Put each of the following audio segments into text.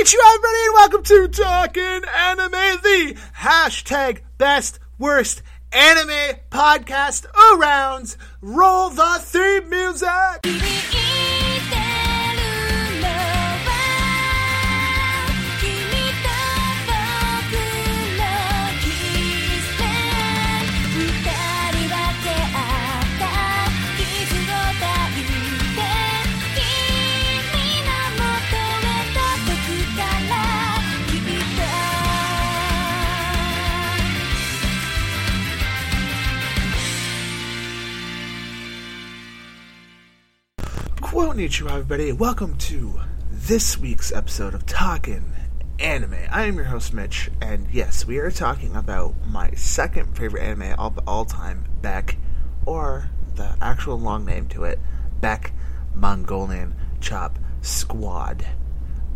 Konnichiwa, everybody, and welcome to Talking Anime, the hashtag best worst anime podcast around. Roll the theme music. Konnichiwa, everybody, and welcome to this week's episode of Talking Anime. I am your host, Mitch, and yes, we are talking about my second favorite anime of all time, Beck, or the actual long name to it, Beck Mongolian Chop Squad.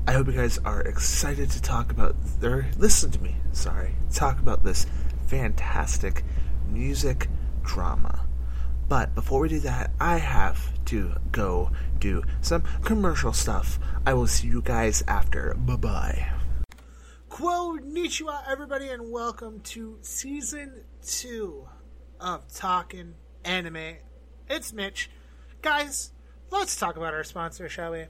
I hope you guys are excited to talk about, or listen to me, sorry, talk about this fantastic music drama. But before we do that, I have to go do some commercial stuff. I will see you guys after. Bye bye. Konnichiwa, everybody, and welcome to season two of Talking Anime. It's Mitch. Guys, let's talk about our sponsor, shall we?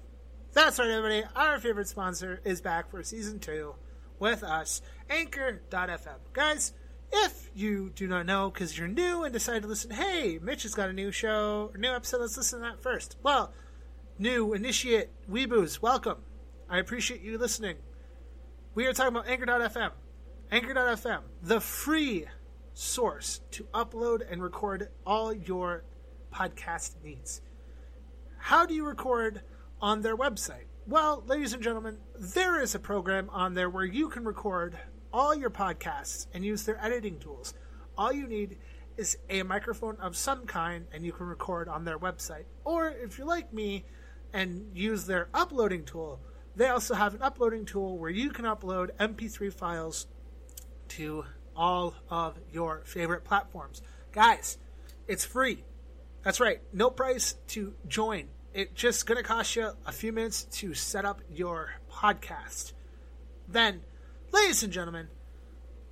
That's right, everybody. Our favorite sponsor is back for season two with us, Anchor.fm. Guys, if you do not know because you're new and decide to listen, hey, Mitch has got a new show, a new episode, let's listen to that first. Well, new initiate weeboos, welcome. I appreciate you listening. We are talking about Anchor.fm. Anchor.fm, the free source to upload and record all your podcast needs. How do you record on their website? Well, ladies and gentlemen, there is a program on there where you can record all your podcasts and use their editing tools. All you need is a microphone of some kind and you can record on their website. Or if you're like me and use their uploading tool, they also have an uploading tool where you can upload MP3 files to all of your favorite platforms. Guys, it's free. That's right. No price to join. It's just going to cost you a few minutes to set up your podcast. Then, ladies and gentlemen,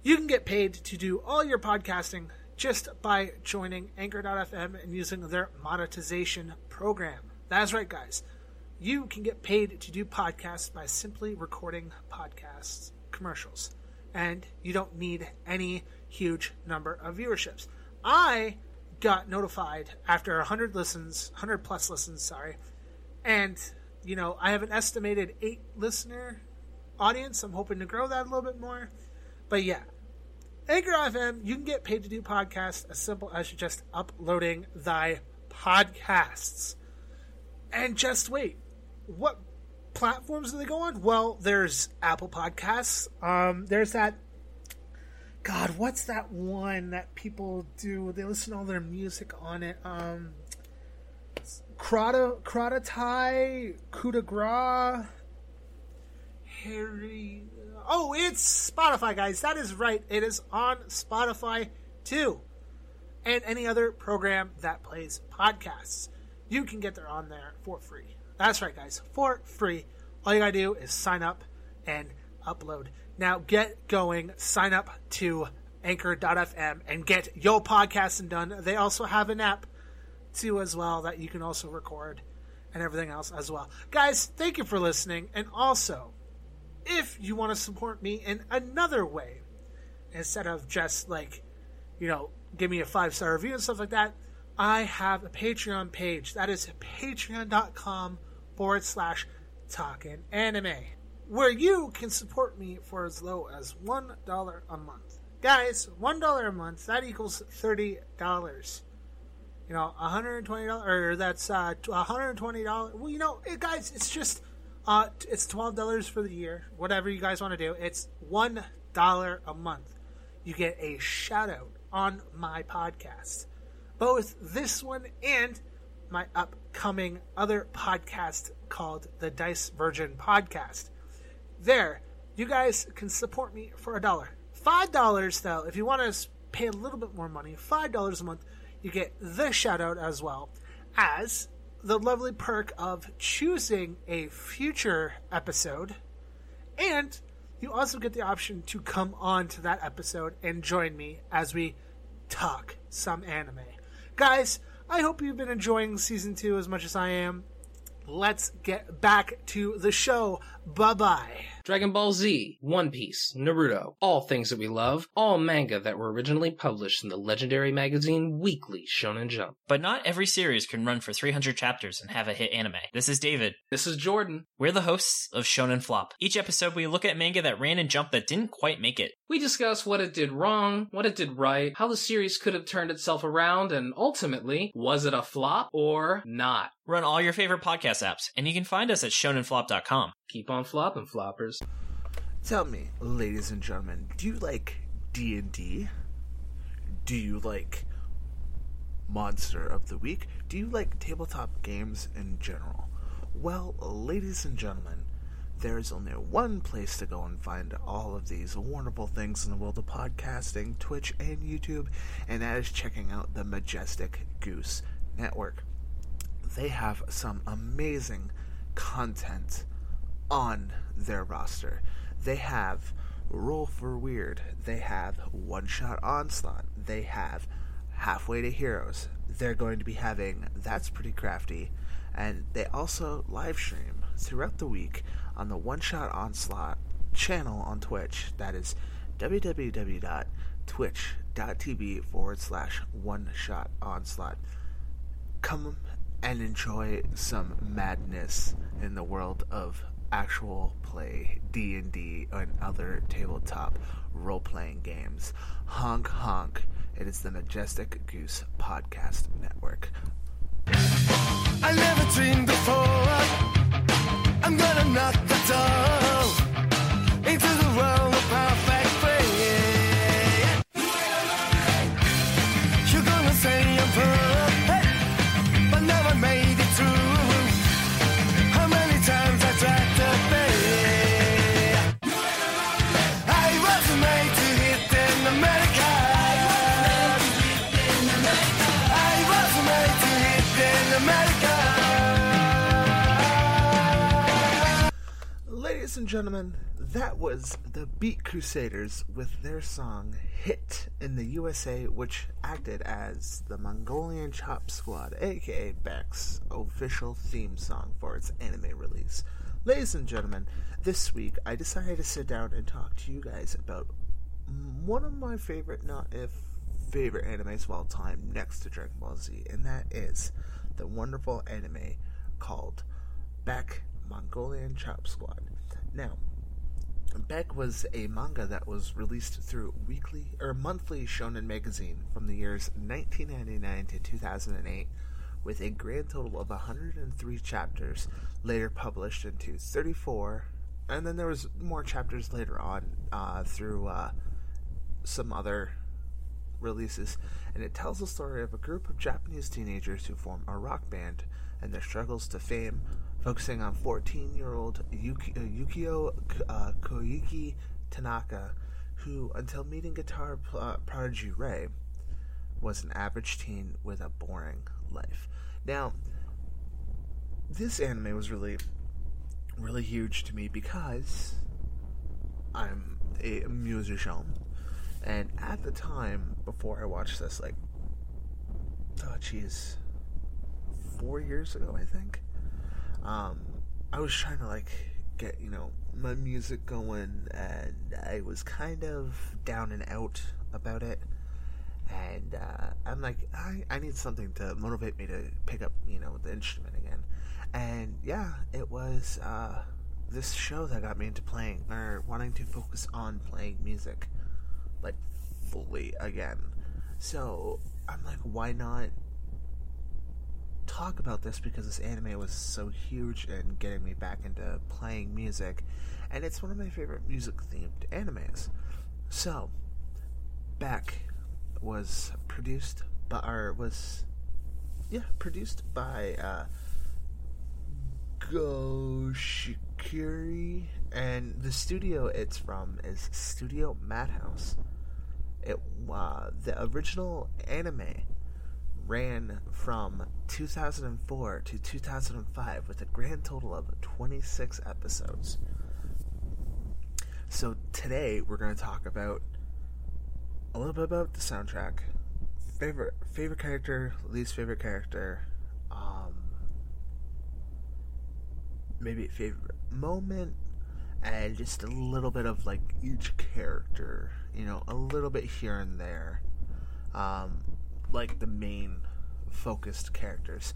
you can get paid to do all your podcasting just by joining Anchor.fm and using their monetization program. That's right, guys. You can get paid to do podcasts by simply recording podcasts commercials. And you don't need any huge number of viewerships. I got notified after 100 listens, 100 plus listens, sorry. And, you know, I have an estimated 8 listener audience. I'm hoping to grow that a little bit more. But yeah, Anchor FM, you can get paid to do podcasts as simple as just uploading thy podcasts. And just wait, what platforms do they go on? Well, there's Apple Podcasts. Um, there's that. God, what's that one that people do? They listen to all their music on it. Um, Krata, Kratatai, Coup de Harry. Uh, oh, it's Spotify, guys. That is right. It is on Spotify too. And any other program that plays podcasts. You can get there on there for free. That's right, guys. For free. All you gotta do is sign up and upload. Now get going. Sign up to anchor.fm and get your podcasting done. They also have an app too as well that you can also record and everything else as well. Guys, thank you for listening. And also, if you want to support me in another way, instead of just like, you know, give me a five star review and stuff like that, I have a Patreon page. That is patreon.com forward slash talking anime, where you can support me for as low as $1 a month. Guys, $1 a month, that equals $30 you know, $120 or that's uh $120. Well, you know, it, guys, it's just uh it's $12 for the year. Whatever you guys want to do. It's $1 a month. You get a shout out on my podcast. Both this one and my upcoming other podcast called the Dice Virgin Podcast. There, you guys can support me for a dollar. Five dollars though, if you want to pay a little bit more money, five dollars a month, you get the shout out as well as the lovely perk of choosing a future episode And you also get the option to come on to that episode and join me as we talk some anime. Guys, I hope you've been enjoying season two as much as I am. Let's get back to the show. Bye bye. Dragon Ball Z, One Piece, Naruto, all things that we love, all manga that were originally published in the legendary magazine Weekly Shonen Jump. But not every series can run for 300 chapters and have a hit anime. This is David. This is Jordan. We're the hosts of Shonen Flop. Each episode, we look at manga that ran in Jump that didn't quite make it. We discuss what it did wrong, what it did right, how the series could have turned itself around, and ultimately, was it a flop or not? We're all your favorite podcast apps, and you can find us at shonenflop.com. Keep on flopping, floppers. Tell me, ladies and gentlemen, do you like D and D? Do you like Monster of the Week? Do you like tabletop games in general? Well, ladies and gentlemen, there is only one place to go and find all of these wonderful things in the world of podcasting, Twitch, and YouTube, and that is checking out the Majestic Goose Network. They have some amazing content on their roster. They have Roll for Weird. They have One Shot Onslaught. They have Halfway to Heroes. They're going to be having That's Pretty Crafty. And they also live stream throughout the week on the One Shot Onslaught channel on Twitch. That is www.twitch.tv forward slash One Shot Onslaught. Come and enjoy some madness in the world of actual play D&D and other tabletop role-playing games. Honk honk. It is the Majestic Goose Podcast Network. I never dreamed before. I'm gonna knock the door into the world America. Ladies and gentlemen, that was the Beat Crusaders with their song Hit in the USA, which acted as the Mongolian Chop Squad, aka Beck's official theme song for its anime release. Ladies and gentlemen, this week I decided to sit down and talk to you guys about one of my favorite, not if favorite animes of all time, next to Dragon Ball Z, and that is the wonderful anime called Beck Mongolian Chop Squad. Now, Beck was a manga that was released through weekly or monthly shonen magazine from the years 1999 to 2008 with a grand total of 103 chapters later published into 34 and then there was more chapters later on uh, through uh, some other releases and it tells the story of a group of Japanese teenagers who form a rock band and their struggles to fame focusing on 14 year old Yuki, uh, Yukio uh, Koyuki Tanaka, who, until meeting guitar uh, prodigy Ray, was an average teen with a boring life. Now, this anime was really, really huge to me because I'm a musician. And at the time, before I watched this, like, oh, jeez, four years ago, I think um, I was trying to like get you know my music going, and I was kind of down and out about it. And uh, I'm like, I, I need something to motivate me to pick up you know the instrument again. And yeah, it was uh, this show that got me into playing or wanting to focus on playing music like fully again. So I'm like, why not talk about this because this anime was so huge and getting me back into playing music, and it's one of my favorite music themed animes. So, Beck was produced by, or was, yeah, produced by uh, Go Shikiri, and the studio it's from is Studio Madhouse. It uh, the original anime ran from 2004 to 2005 with a grand total of 26 episodes. so today we're going to talk about a little bit about the soundtrack, favorite favorite character, least favorite character, um, maybe favorite moment, and just a little bit of like each character, you know, a little bit here and there, um, like the main focused characters.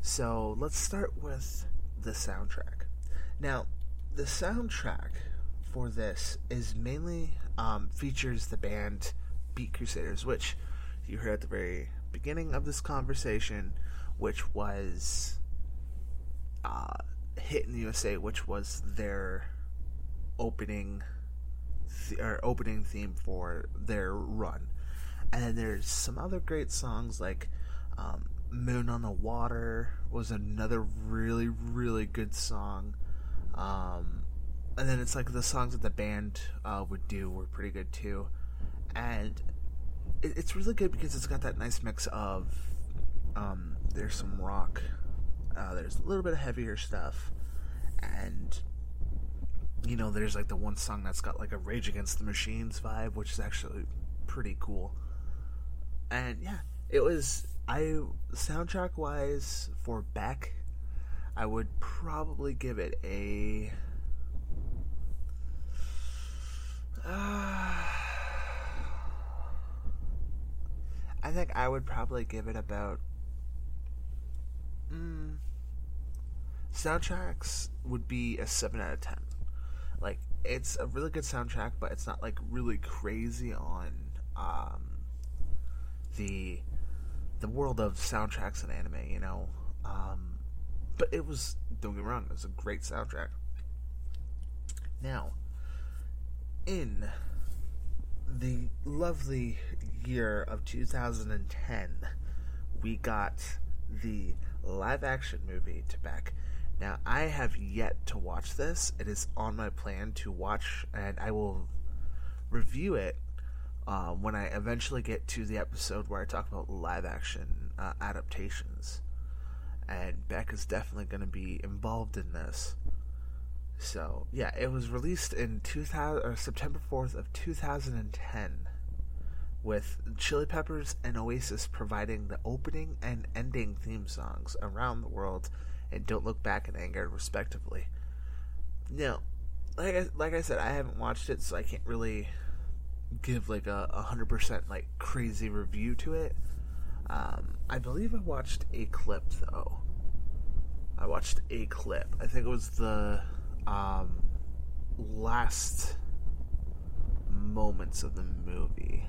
So let's start with the soundtrack. Now, the soundtrack for this is mainly um, features the band Beat Crusaders, which you heard at the very beginning of this conversation, which was uh, Hit in the USA, which was their opening or opening theme for their run. And then there's some other great songs like um, Moon on the Water was another really, really good song. Um, and then it's like the songs that the band uh, would do were pretty good too. And it, it's really good because it's got that nice mix of um, there's some rock, uh, there's a little bit of heavier stuff, and you know, there's like the one song that's got like a Rage Against the Machines vibe, which is actually pretty cool. And yeah, it was I soundtrack wise for Beck, I would probably give it a. I think I would probably give it about. Mm, soundtracks would be a 7 out of 10 like it's a really good soundtrack but it's not like really crazy on um, the the world of soundtracks and anime you know? Um, but it was don't get me wrong it was a great soundtrack. Now in the lovely year of 2010 we got the live action movie to Beck now, I have yet to watch this. It is on my plan to watch, and I will review it uh, when I eventually get to the episode where I talk about live action uh, adaptations. And Beck is definitely going to be involved in this. So, yeah, it was released in 2000, or September 4th of 2010 with Chili Peppers and Oasis providing the opening and ending theme songs around the world and Don't Look Back in Anger, respectively. Now, like I, like I said, I haven't watched it, so I can't really give like a hundred percent like crazy review to it. Um, I believe I watched a clip though. I watched a clip. I think it was the um, last moments of the movie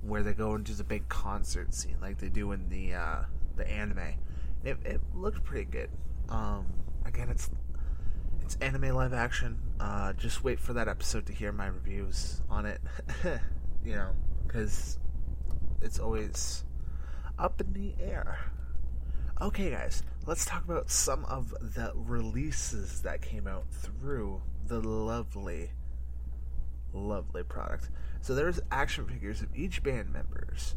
where they go into the big concert scene, like they do in the uh, the anime. It, it looked pretty good. Um, again, it's it's anime live action. Uh, just wait for that episode to hear my reviews on it. you know, because it's always up in the air. Okay, guys, let's talk about some of the releases that came out through the lovely, lovely product. So there's action figures of each band members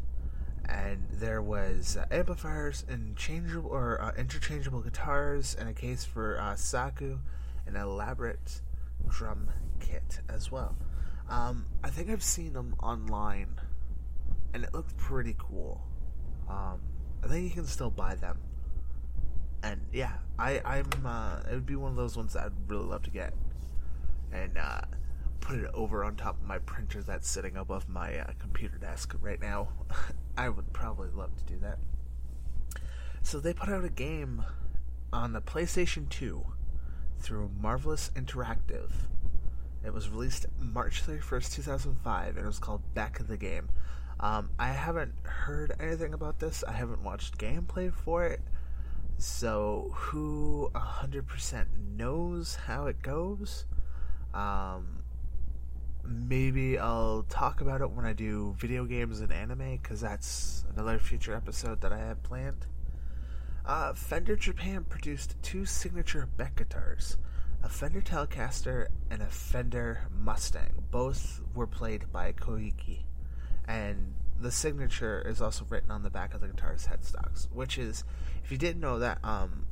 and there was uh, amplifiers and changeable or uh, interchangeable guitars and a case for uh, Saku, an elaborate drum kit as well. Um, I think I've seen them online, and it looked pretty cool. Um, I think you can still buy them, and yeah, I I'm uh, it would be one of those ones that I'd really love to get, and uh, put it over on top of my printer that's sitting above my uh, computer desk right now. I would probably love to do that. So they put out a game on the PlayStation 2 through Marvelous Interactive. It was released March 31st, 2005, and it was called Beck of the Game. Um, I haven't heard anything about this. I haven't watched gameplay for it. So, who 100% knows how it goes? Um, maybe I'll talk about it when I do video games and anime, because that's another future episode that I have planned. Uh, Fender Japan produced two signature Beck guitars, a Fender Telecaster and a Fender Mustang. Both were played by Koike, and the signature is also written on the back of the guitar's headstocks. Which is, if you didn't know that, um,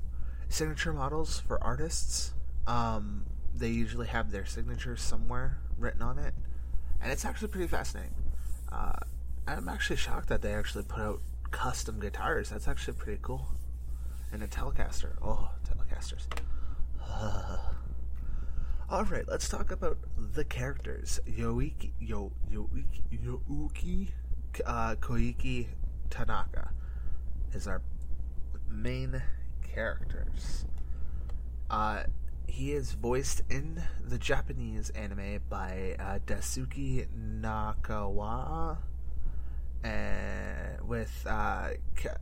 signature models for artists um, they usually have their signature somewhere written on it, and it's actually pretty fascinating. Uh, I'm actually shocked that they actually put out custom guitars. That's actually pretty cool. And a Telecaster. Oh, Telecasters. All right, let's talk about the characters. Yoiki, Yo, Yoiki, Youki, uh, Koiki Tanaka is our main characters. Uh, he is voiced in the Japanese anime by uh, Daisuke Nakawa, and with uh, Ka-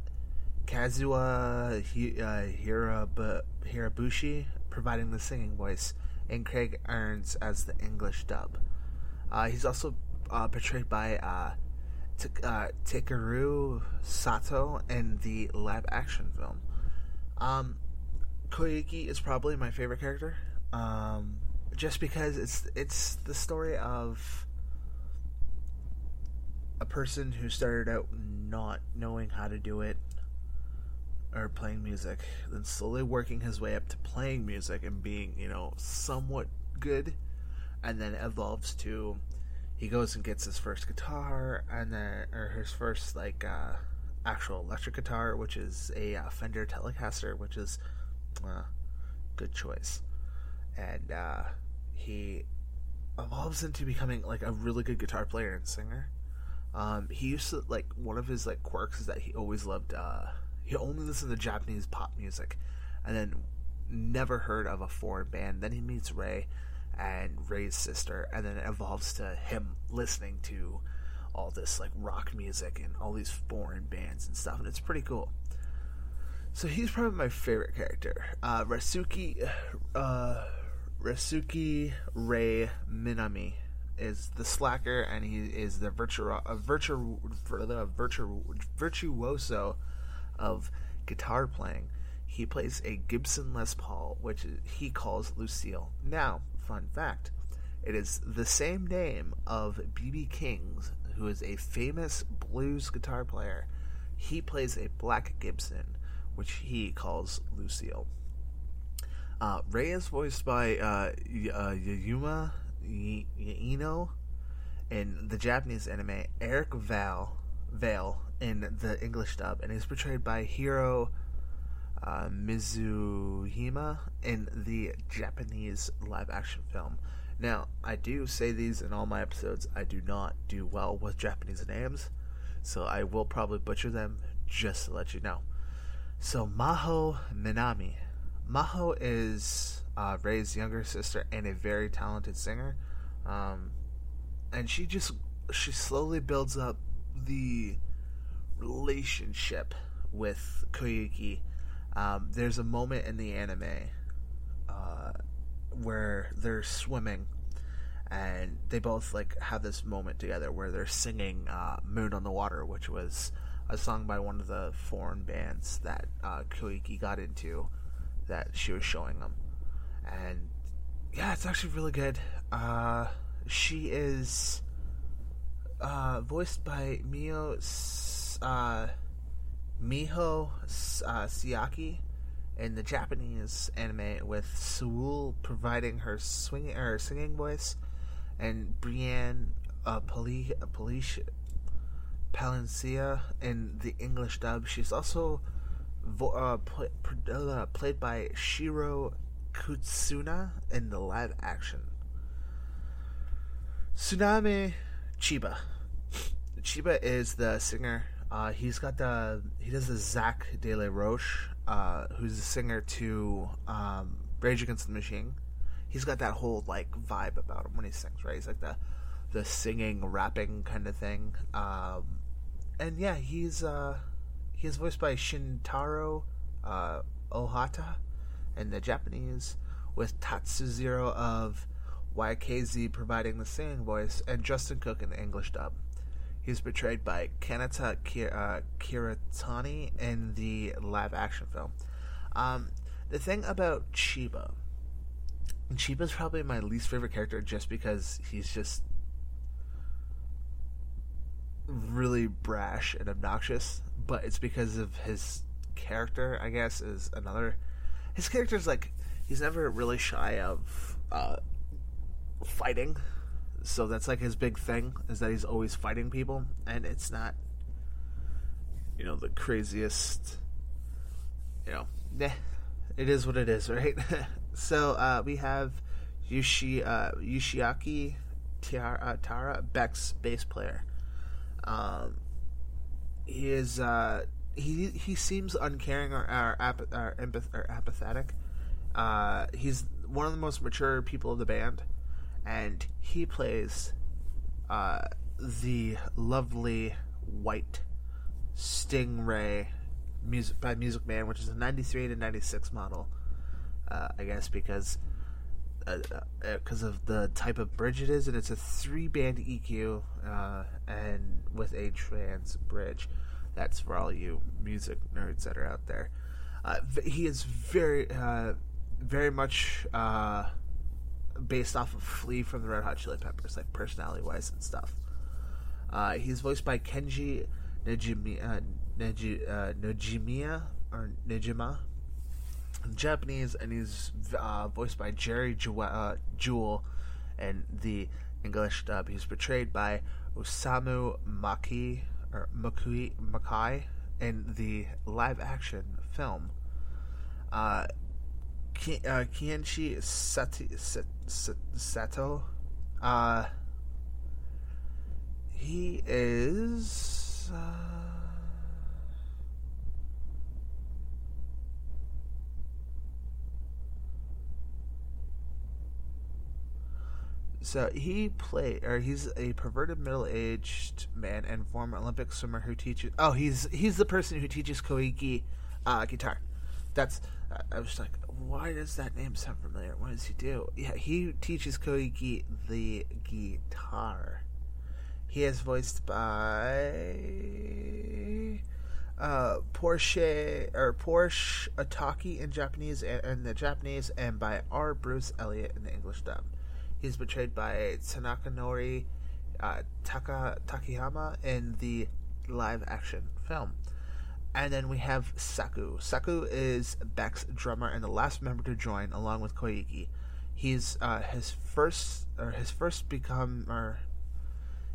Kazuha Hi- uh, Hirab- Hirabushi providing the singing voice, and Craig Ernst as the English dub. Uh, he's also uh, portrayed by uh, T- Takeru Sato in the live action film. Um, Koyuki is probably my favorite character, um, just because it's it's the story of a person who started out not knowing how to do it or playing music, then slowly working his way up to playing music and being, you know, somewhat good, and then evolves to he goes and gets his first guitar and then or his first like uh, actual electric guitar, which is a uh, Fender Telecaster, which is uh, good choice, and uh, he evolves into becoming like a really good guitar player and singer. Um, he used to like one of his like quirks is that he always loved. Uh, he only listened to Japanese pop music, and then never heard of a foreign band. Then he meets Ray and Ray's sister, and then it evolves to him listening to all this like rock music and all these foreign bands and stuff, and it's pretty cool. So he's probably my favorite character. Uh, Rasuki, uh, Rasuki Ray Minami is the slacker, and he is the virtu, virtu, virtuoso of guitar playing. He plays a Gibson Les Paul, which he calls Lucille. Now, fun fact: it is the same name of BB King's, who is a famous blues guitar player. He plays a black Gibson, which he calls Lucille. Uh, Ray is voiced by uh, y- uh, Yayuma y- Ino in the Japanese anime, Eric Val Vale in the English dub, and is portrayed by Hiro uh, Mizuhima in the Japanese live action film. Now, I do say these in all my episodes. I do not do well with Japanese names, so I will probably butcher them just to let you know. So, Maho Minami. Maho is uh, Ray's younger sister and a very talented singer. Um, and she just she slowly builds up the relationship with Koyuki. Um, there's a moment in the anime uh, where they're swimming, and they both like have this moment together where they're singing uh, "Moon on the Water," which was a song by one of the foreign bands that uh, Koyuki got into that she was showing them, and yeah, it's actually really good. Uh, she is uh, voiced by Mio uh, Miho uh, Siaki in the Japanese anime, with Seul providing her swinging her singing voice, and Brienne uh, Palencia in the English dub. She's also vo- uh, pl- pr- uh, played by Shiro Kutsuna in the live action. Tsunami Chiba. Chiba is the singer. Uh, he's got the he does the Zack de la Rocha, uh, who's the singer to um, Rage Against the Machine. He's got that whole like vibe about him when he sings, right? He's like the the singing, rapping kind of thing. Um, and yeah, he's uh, he is voiced by Shintaro uh, Ohata in the Japanese, with Tatsuzero of YKZ providing the singing voice, and Justin Cook in the English dub. He's portrayed by Kanata Ki- uh, Kiratani in the live action film. Um, the thing about Chiba, Chiba's probably my least favorite character just because he's just really brash and obnoxious, but it's because of his character, I guess, is another. His character's like he's never really shy of uh, fighting. So that's like his big thing is that he's always fighting people, and it's not, you know, the craziest. You know, it is what it is, right? so uh, we have Yushi uh, Yushiaki Tiara, Tara Beck's bass player. Um, he is uh, he he seems uncaring or or, apath- or, empath- or apathetic. Uh, he's one of the most mature people of the band, and he plays uh, the lovely white Stingray music by Music Man, which is a '93 to '96 model. Uh, I guess because because of the type of bridge it is, and it's a three band EQ uh, and with a trans bridge. That's for all you music nerds that are out there. Uh, he is very, uh, very much uh, based off of Flea from the Red Hot Chili Peppers, like personality wise and stuff. Uh, he's voiced by Kenji uh, uh, Nojimiya or Nejima Japanese, and he's uh, voiced by Jerry Jewell, uh, Jewell in the English dub. He's portrayed by Osamu Maki or Makui Makai in the live action film. Uh, Ki, uh, Kienchi Sati, Sa- Sa- Sato. Uh, he is. Uh, So he play or he's a perverted middle-aged man and former Olympic swimmer who teaches. Oh, he's he's the person who teaches Koiki uh, guitar. That's I was like, why does that name sound familiar? What does he do? Yeah, he teaches Koiki the guitar. He is voiced by uh, Porsche or Porsche Ataki in Japanese and in the Japanese, and by R. Bruce Elliott in the English dub. He's portrayed by Tanaka Nori uh, Taka Takayama in the live action film. And then we have Saku. Saku is Beck's drummer and the last member to join, along with Koiki. He's uh, his first, or his first become, or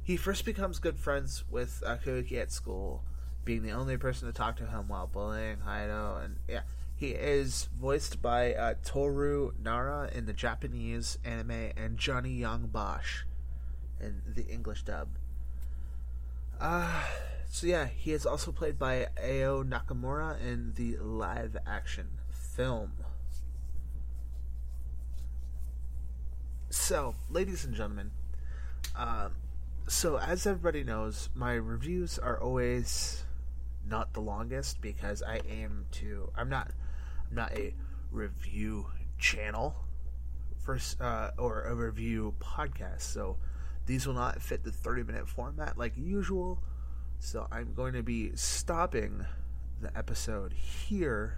he first becomes good friends with uh, Koiki at school, being the only person to talk to him while bullying Haido. And yeah, he is voiced by uh, Toru Nara in the Japanese anime and Johnny Young Bosch in the English dub. Uh, so yeah, he is also played by Ao Nakamura in the live action film. So, ladies and gentlemen, um, so as everybody knows, my reviews are always not the longest because I aim to. I'm not. I'm not a review channel for uh, or a review podcast. So these will not fit the 30 minute format like usual. So I'm going to be stopping the episode here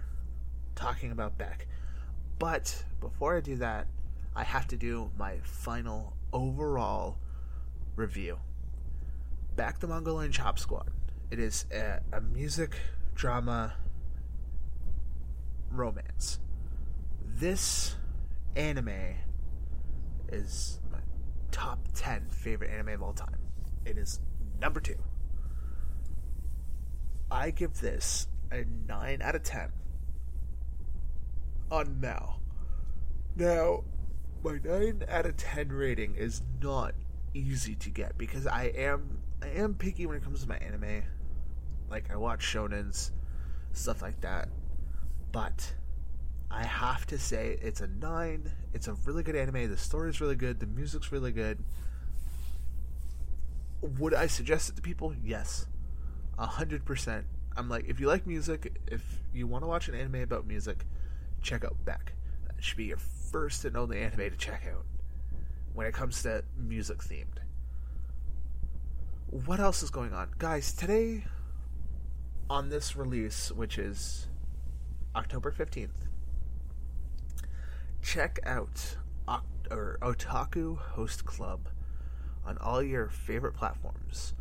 talking about Beck. But before I do that, I have to do my final overall review. Beck the Mongolian Chop Squad. It is a, a music drama romance. This anime is my top 10 favorite anime of all time. It is number two. I give this a 9 out of 10 on now. Now, my 9 out of 10 rating is not easy to get because I am I am picky when it comes to my anime. Like I watch shonens, stuff like that. But I have to say it's a 9. It's a really good anime. The story's really good. The music's really good. Would I suggest it to people? Yes. A hundred percent. I'm like, if you like music, if you want to watch an anime about music, check out Beck. That should be your first and only anime to check out when it comes to music themed. What else is going on? Guys, today on this release, which is October 15th, check out Oc- or Otaku Host Club on all your favorite platforms.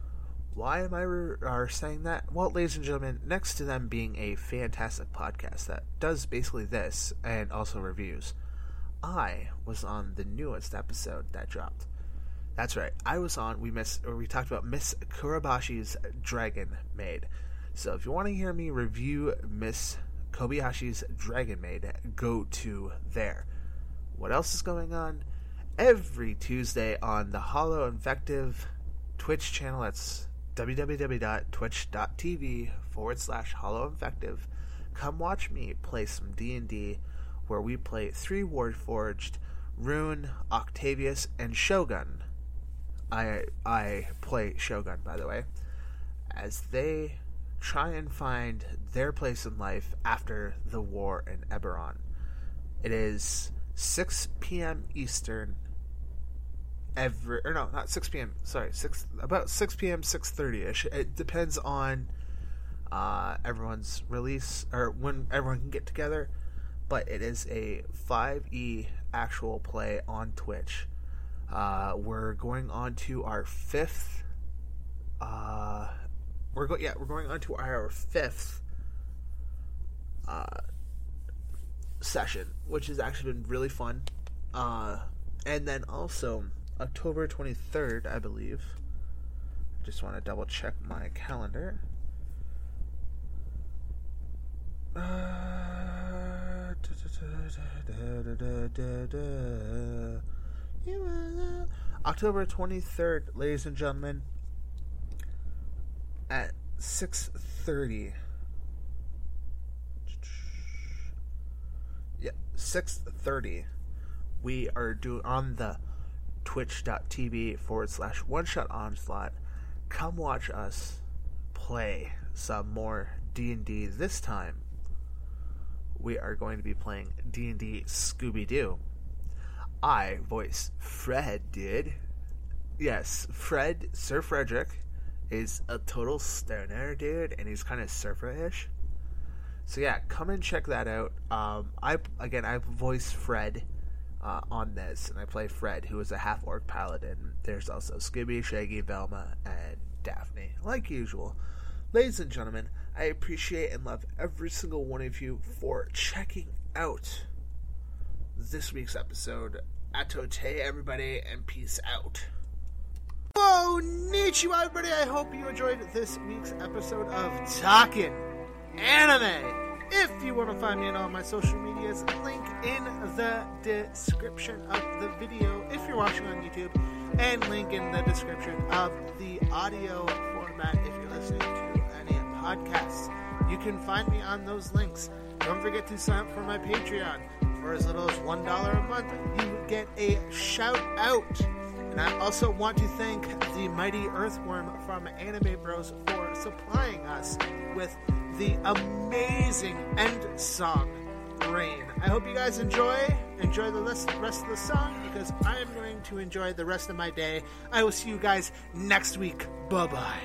Why am I re- are saying that? Well, ladies and gentlemen, next to them being a fantastic podcast that does basically this and also reviews, I was on the newest episode that dropped. That's right. I was on. We miss or we talked about Miss Kobayashi's Dragon Maid. So if you want to hear me review Miss Kobayashi's Dragon Maid, go to there. What else is going on? Every Tuesday on the Hollow Infective Twitch channel. That's www.twitch.tv forward slash Hollow Infective. Come watch me play some D and D, where we play three Warforged, Rune, Octavius, and Shogun. I I play Shogun, by the way, as they try and find their place in life after the war in Eberron. It is 6 p.m. Eastern. Every or no, not 6 p.m. Sorry, six about 6 p.m. 6:30 ish. It depends on uh, everyone's release or when everyone can get together. But it is a 5e actual play on Twitch. Uh, we're going on to our fifth. Uh, we're going. Yeah, we're going on to our fifth uh, session, which has actually been really fun. Uh, and then also October twenty third, I believe. I just want to double check my calendar. Uh, October 23rd, ladies and gentlemen, at 6:30. Yeah, 6:30. We are doing on the twitch.tv forward slash one shot onslaught. Come watch us play some more D&D this time. We are going to be playing D&D Scooby Doo. I voice Fred, dude. Yes, Fred, Sir Frederick, is a total stoner, dude, and he's kind of surfer-ish. So yeah, come and check that out. Um, I again, I voice Fred uh, on this, and I play Fred, who is a half orc paladin. There's also Scooby, Shaggy, Velma, and Daphne, like usual. Ladies and gentlemen, I appreciate and love every single one of you for checking out this week's episode. Atote, everybody, and peace out. Whoa, Nichiwa, everybody! I hope you enjoyed this week's episode of Talking Anime. If you want to find me on all my social medias, link in the description of the video if you're watching on YouTube, and link in the description of the audio format if you're listening to any podcasts. You can find me on those links. Don't forget to sign up for my Patreon. For as little as $1 a month, you get a shout out. And I also want to thank the mighty earthworm from Anime Bros for supplying us with the amazing end song, Rain. I hope you guys enjoy. Enjoy the rest of the song because I am going to enjoy the rest of my day. I will see you guys next week. Bye bye.